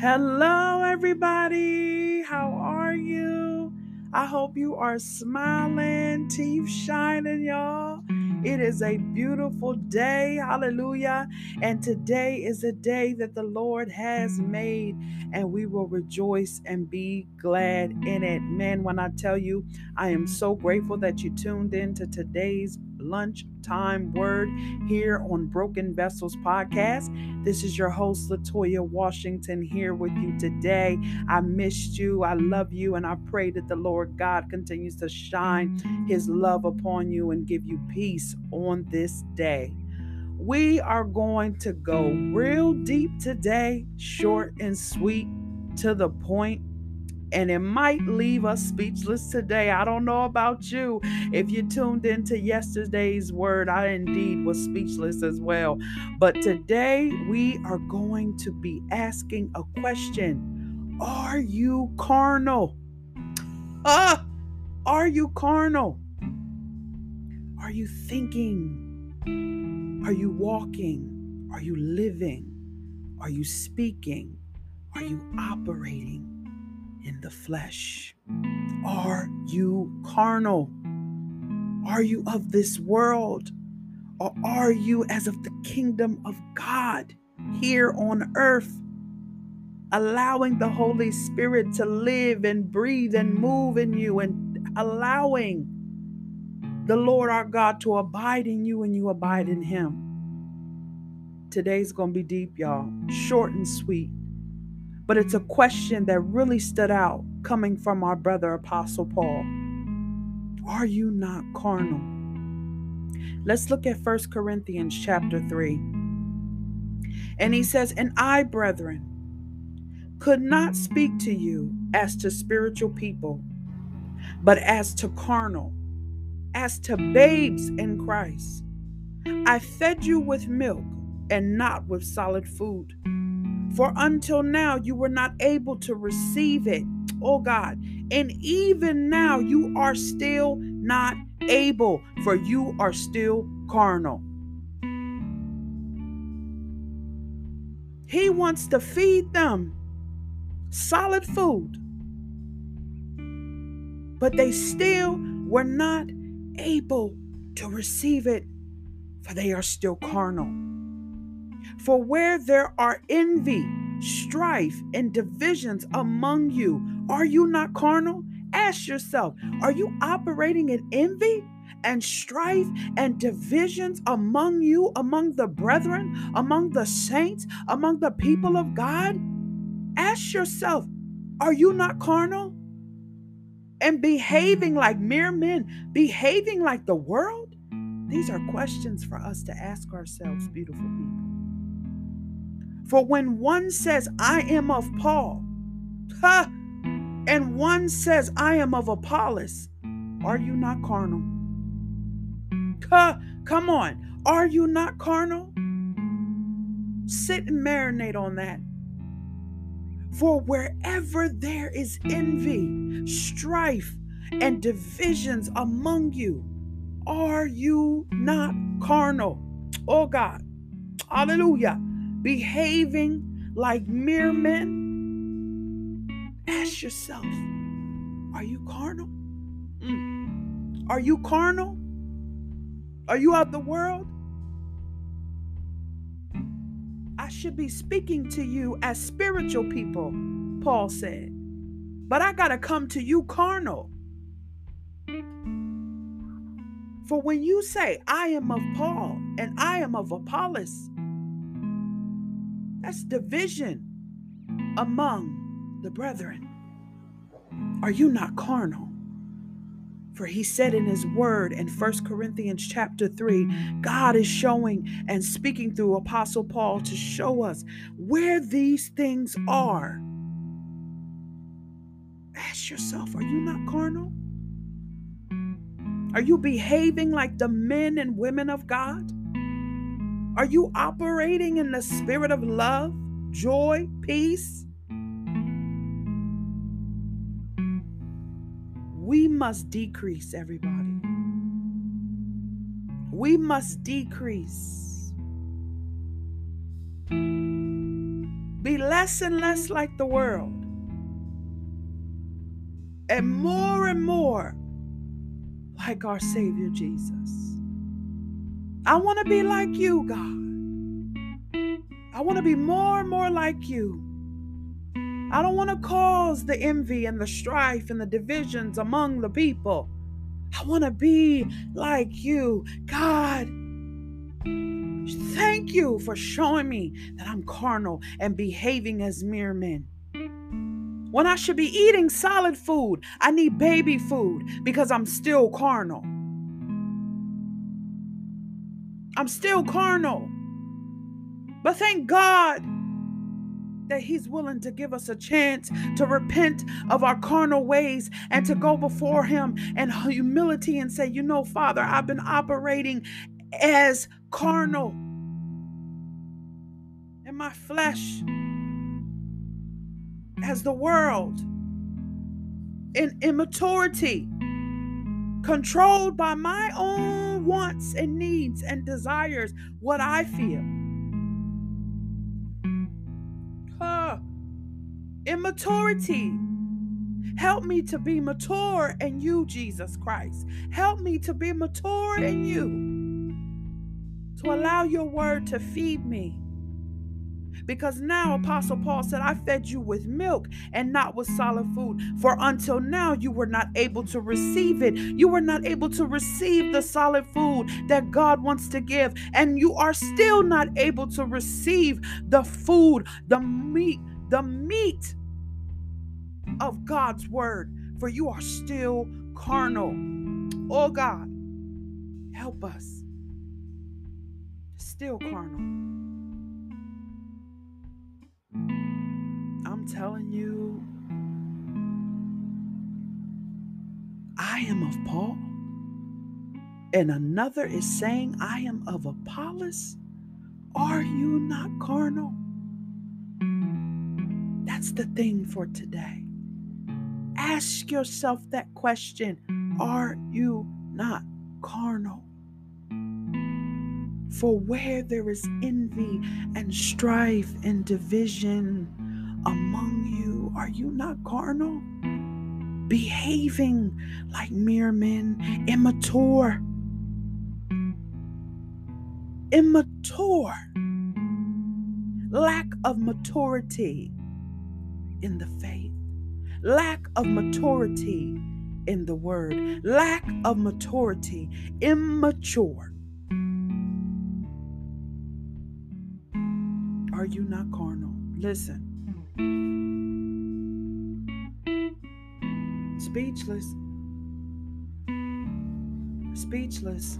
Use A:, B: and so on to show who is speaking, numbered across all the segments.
A: Hello, everybody. How are you? I hope you are smiling, teeth shining, y'all. It is a beautiful day. Hallelujah. And today is a day that the Lord has made, and we will rejoice and be glad in it. Man, when I tell you, I am so grateful that you tuned in to today's lunchtime word here on Broken Vessels podcast. This is your host, Latoya Washington, here with you today. I missed you. I love you. And I pray that the Lord God continues to shine his love upon you and give you peace on this day. We are going to go real deep today, short and sweet, to the point and it might leave us speechless today. I don't know about you. If you tuned into yesterday's word, I indeed was speechless as well. But today we are going to be asking a question Are you carnal? Ah, are you carnal? Are you thinking? Are you walking? Are you living? Are you speaking? Are you operating? In the flesh? Are you carnal? Are you of this world? Or are you as of the kingdom of God here on earth? Allowing the Holy Spirit to live and breathe and move in you and allowing the Lord our God to abide in you and you abide in Him. Today's going to be deep, y'all. Short and sweet but it's a question that really stood out coming from our brother Apostle Paul. Are you not carnal? Let's look at 1 Corinthians chapter 3. And he says, And I, brethren, could not speak to you as to spiritual people, but as to carnal, as to babes in Christ. I fed you with milk and not with solid food for until now you were not able to receive it, oh God. And even now you are still not able, for you are still carnal. He wants to feed them solid food, but they still were not able to receive it, for they are still carnal. For where there are envy, strife, and divisions among you, are you not carnal? Ask yourself, are you operating in envy and strife and divisions among you, among the brethren, among the saints, among the people of God? Ask yourself, are you not carnal? And behaving like mere men, behaving like the world? These are questions for us to ask ourselves, beautiful people. For when one says, I am of Paul, ha, and one says, I am of Apollos, are you not carnal? Ha, come on, are you not carnal? Sit and marinate on that. For wherever there is envy, strife, and divisions among you, are you not carnal? Oh God, hallelujah behaving like mere men, ask yourself are you carnal? Mm. Are you carnal? Are you of the world? I should be speaking to you as spiritual people, Paul said. But I got to come to you carnal. For when you say, I am of Paul and I am of Apollos, that's division among the brethren. Are you not carnal? For he said in his word in 1 Corinthians chapter 3, God is showing and speaking through Apostle Paul to show us where these things are. Ask yourself, are you not carnal? Are you behaving like the men and women of God? Are you operating in the spirit of love, joy, peace? We must decrease, everybody. We must decrease. be less and less like the world, and more and more like our Savior Jesus. I want to be like you, God. I want to be more and more like you. I don't want to cause the envy and the strife and the divisions among the people. I want to be like you. God, thank you for showing me that I'm carnal and behaving as mere men. When I should be eating solid food, I need baby food because I'm still carnal. I'm still carnal. But thank God that He's willing to give us a chance to repent of our carnal ways and to go before Him in humility and say, You know, Father, I've been operating as carnal in my flesh, as the world, in immaturity, controlled by my own wants and needs and desires, what I feel. immaturity. Help me to be mature in you, Jesus Christ. Help me to be mature in you. To allow your word to feed me. Because now, Apostle Paul said, I fed you with milk and not with solid food. For until now, you were not able to receive it. You were not able to receive the solid food that God wants to give. And you are still not able to receive the food, the meat, the meat of God's word, for you are still carnal. Oh God, help us. Still carnal. Telling you, I am of Paul, and another is saying, I am of Apollos. Are you not carnal? That's the thing for today. Ask yourself that question Are you not carnal? For where there is envy and strife and division among you, are you not carnal? Behaving like mere men, immature. Immature. Lack of maturity in the faith lack of maturity in the word, lack of maturity, immature. Are you not carnal? Listen. Speechless. Speechless.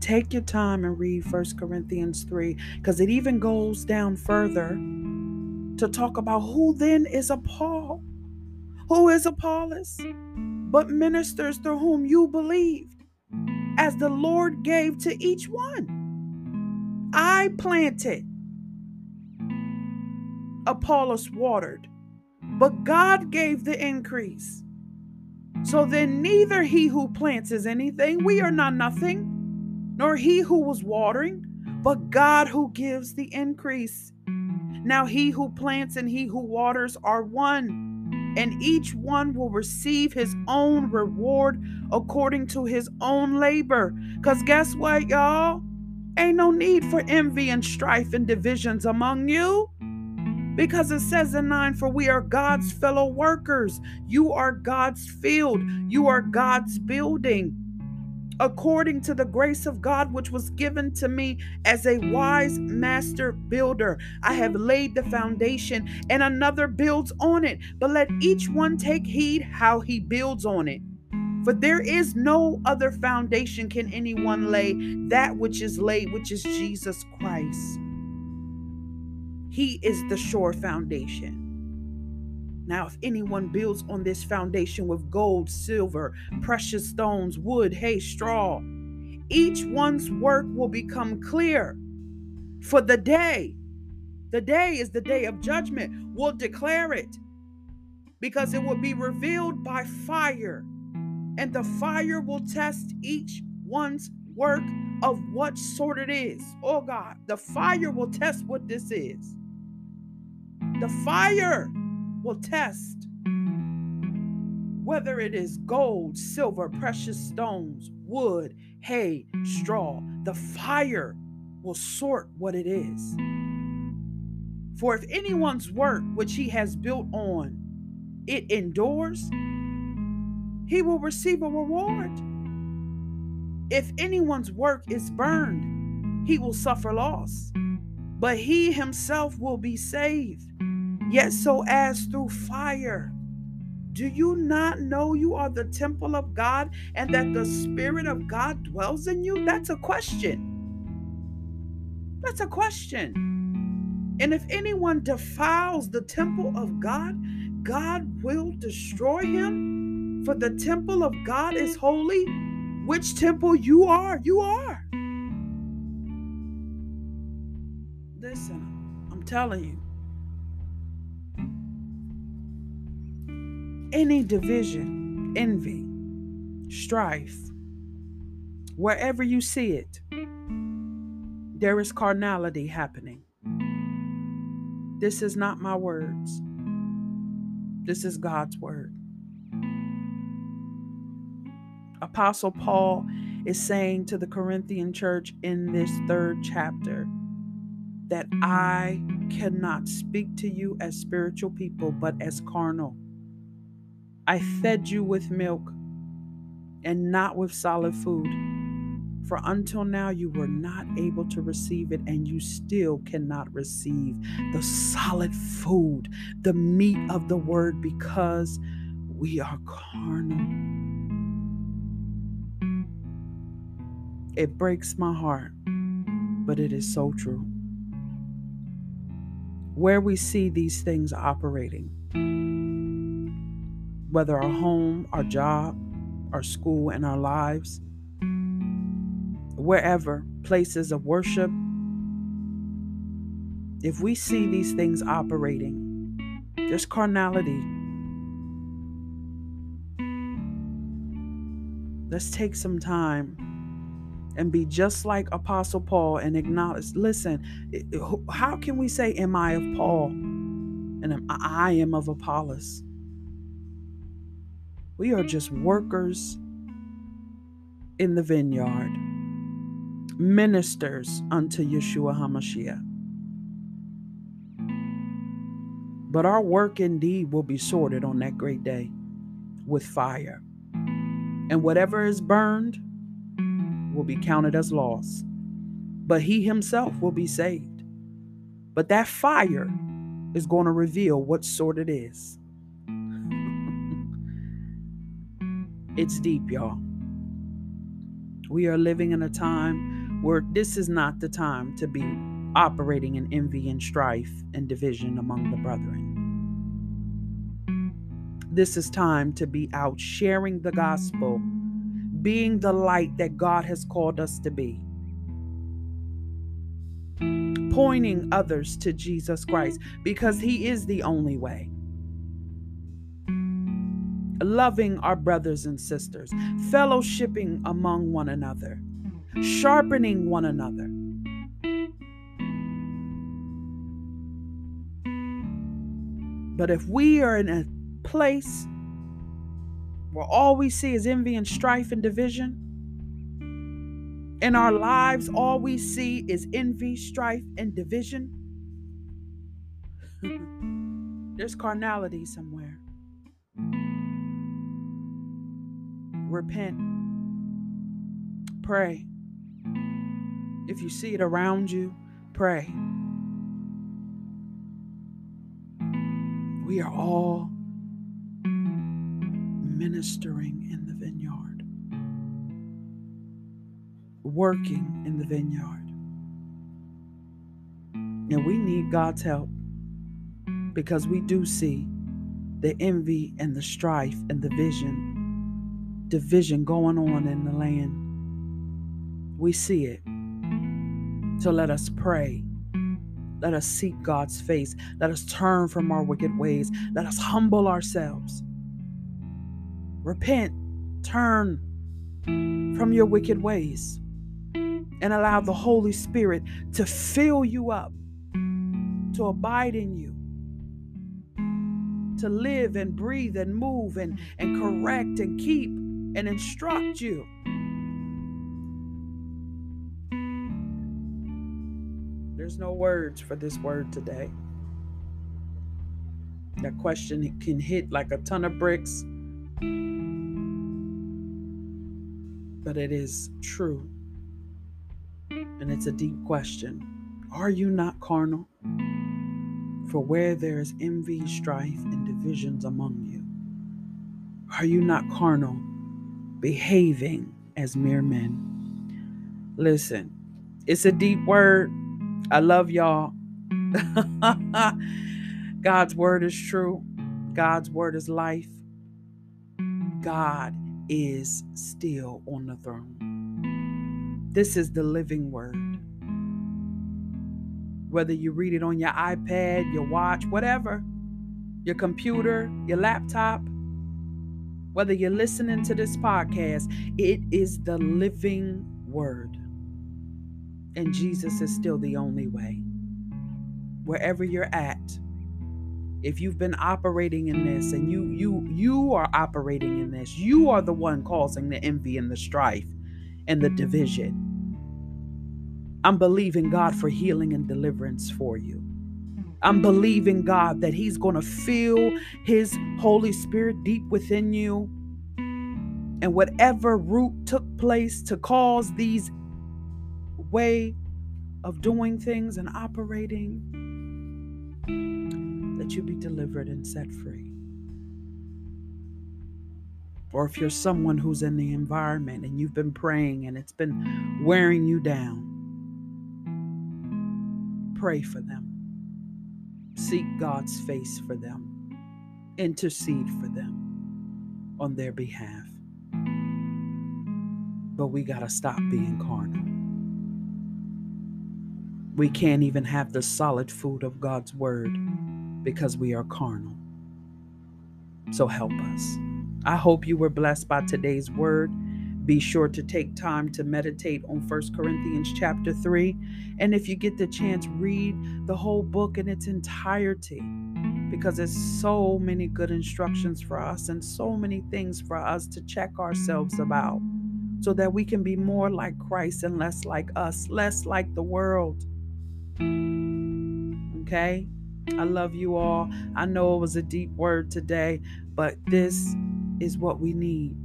A: Take your time and read 1 Corinthians 3 because it even goes down further to talk about who then is a Paul. Who is Apollos? But ministers through whom you believed, as the Lord gave to each one. I planted, Apollos watered, but God gave the increase. So then, neither he who plants is anything, we are not nothing, nor he who was watering, but God who gives the increase. Now he who plants and he who waters are one, and each one will receive his own reward according to his own labor. Because guess what, y'all? Ain't no need for envy and strife and divisions among you. Because it says in 9, for we are God's fellow workers. You are God's field. You are God's building according to the grace of God which was given to me as a wise master builder. I have laid the foundation, and another builds on it. But let each one take heed how he builds on it. For there is no other foundation can anyone lay that which is laid, which is Jesus Christ. He is the sure foundation. Now, if anyone builds on this foundation with gold, silver, precious stones, wood, hay, straw, each one's work will become clear. For the day, the day is the day of judgment, will declare it because it will be revealed by fire, and the fire will test each one's work of what sort it is. Oh God, the fire will test what this is. The fire will test whether it is gold, silver, precious stones, wood, hay, straw. The fire will sort what it is. For if anyone's work which he has built on it endures, he will receive a reward. If anyone's work is burned, he will suffer loss, but he himself will be saved, yet so as through fire. Do you not know you are the temple of God and that the Spirit of God dwells in you? That's a question. That's a question. And if anyone defiles the temple of God, God will destroy him. For the temple of God is holy, which temple you are, you are. Listen, I'm telling you. Any division, envy, strife, wherever you see it, there is carnality happening. This is not my words. This is God's word. Apostle Paul is saying to the Corinthian church in this third chapter that I cannot speak to you as spiritual people, but as carnal. I fed you with milk and not with solid food. For until now you were not able to receive it, and you still cannot receive the solid food, the meat of the word, because we are carnal. It breaks my heart, but it is so true. Where we see these things operating, whether our home, our job, our school, and our lives, wherever, places of worship, if we see these things operating, there's carnality. Let's take some time and be just like Apostle Paul and acknowledge listen, how can we say, Am I of Paul? And I am of Apollos. We are just workers in the vineyard, ministers unto Yeshua HaMashiach. But our work indeed will be sorted on that great day with fire. And whatever is burned, will be counted as loss, but he himself will be saved. But that fire is going to reveal what sort it is. It's deep, y'all. We are living in a time where this is not the time to be operating in envy and strife and division among the brethren. This is time to be out sharing the gospel being the light that God has called us to be. Pointing others to Jesus Christ because He is the only way. Loving our brothers and sisters, fellowshipping among one another, sharpening one another. But if we are in a place where all we see is envy and strife and division. In our lives, all we see is envy, strife, and division. There's carnality somewhere. Repent. Pray. If you see it around you, pray. We are all ministering in the vineyard, working in the vineyard. And we need God's help because we do see the envy and the strife and the vision, division going on in the land. We see it. So let us pray. Let us seek God's face. Let us turn from our wicked ways. Let us humble ourselves Repent, turn from your wicked ways. and allow the Holy Spirit to fill you up, to abide in you, to live and breathe and move and, and correct and keep and instruct you. There's no words for this word today. That question can hit like a ton of bricks, but it is true. And it's a deep question. Are you not carnal? For where there is envy, strife, and divisions among you, are you not carnal, behaving as mere men? Listen, it's a deep word. I love y'all. God's word is true. God's word is life. God is still on the throne. This is the living word. Whether you read it on your iPad, your watch, whatever, your computer, your laptop, whether you're listening to this podcast, it is the living word. And Jesus is still the only way. Wherever you're at, if you've been operating in this and you you you are operating in this you are the one causing the envy and the strife and the division i'm believing god for healing and deliverance for you i'm believing god that he's going to feel his holy spirit deep within you and whatever root took place to cause these way of doing things and operating that you be delivered and set free. Or if you're someone who's in the environment and you've been praying and it's been wearing you down, pray for them. Seek God's face for them. Intercede for them on their behalf. But we got to stop being carnal. We can't even have the solid food of God's word because we are carnal. So help us. I hope you were blessed by today's word. Be sure to take time to meditate on 1 Corinthians chapter 3. And if you get the chance, read the whole book in its entirety because there's so many good instructions for us and so many things for us to check ourselves about so that we can be more like Christ and less like us, less like the world. Okay? I love you all. I know it was a deep word today, but this is what we need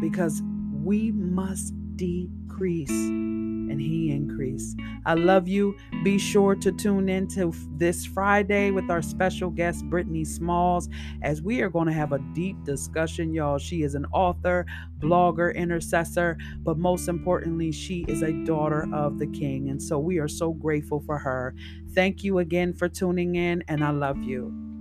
A: because we must decrease and he increase. I love you. Be sure to tune in to this Friday with our special guest, Brittany Smalls, as we are going to have a deep discussion, y'all. She is an author, blogger, intercessor, but most importantly, she is a daughter of the King. And so we are so grateful for her. Thank you again for tuning in, and I love you.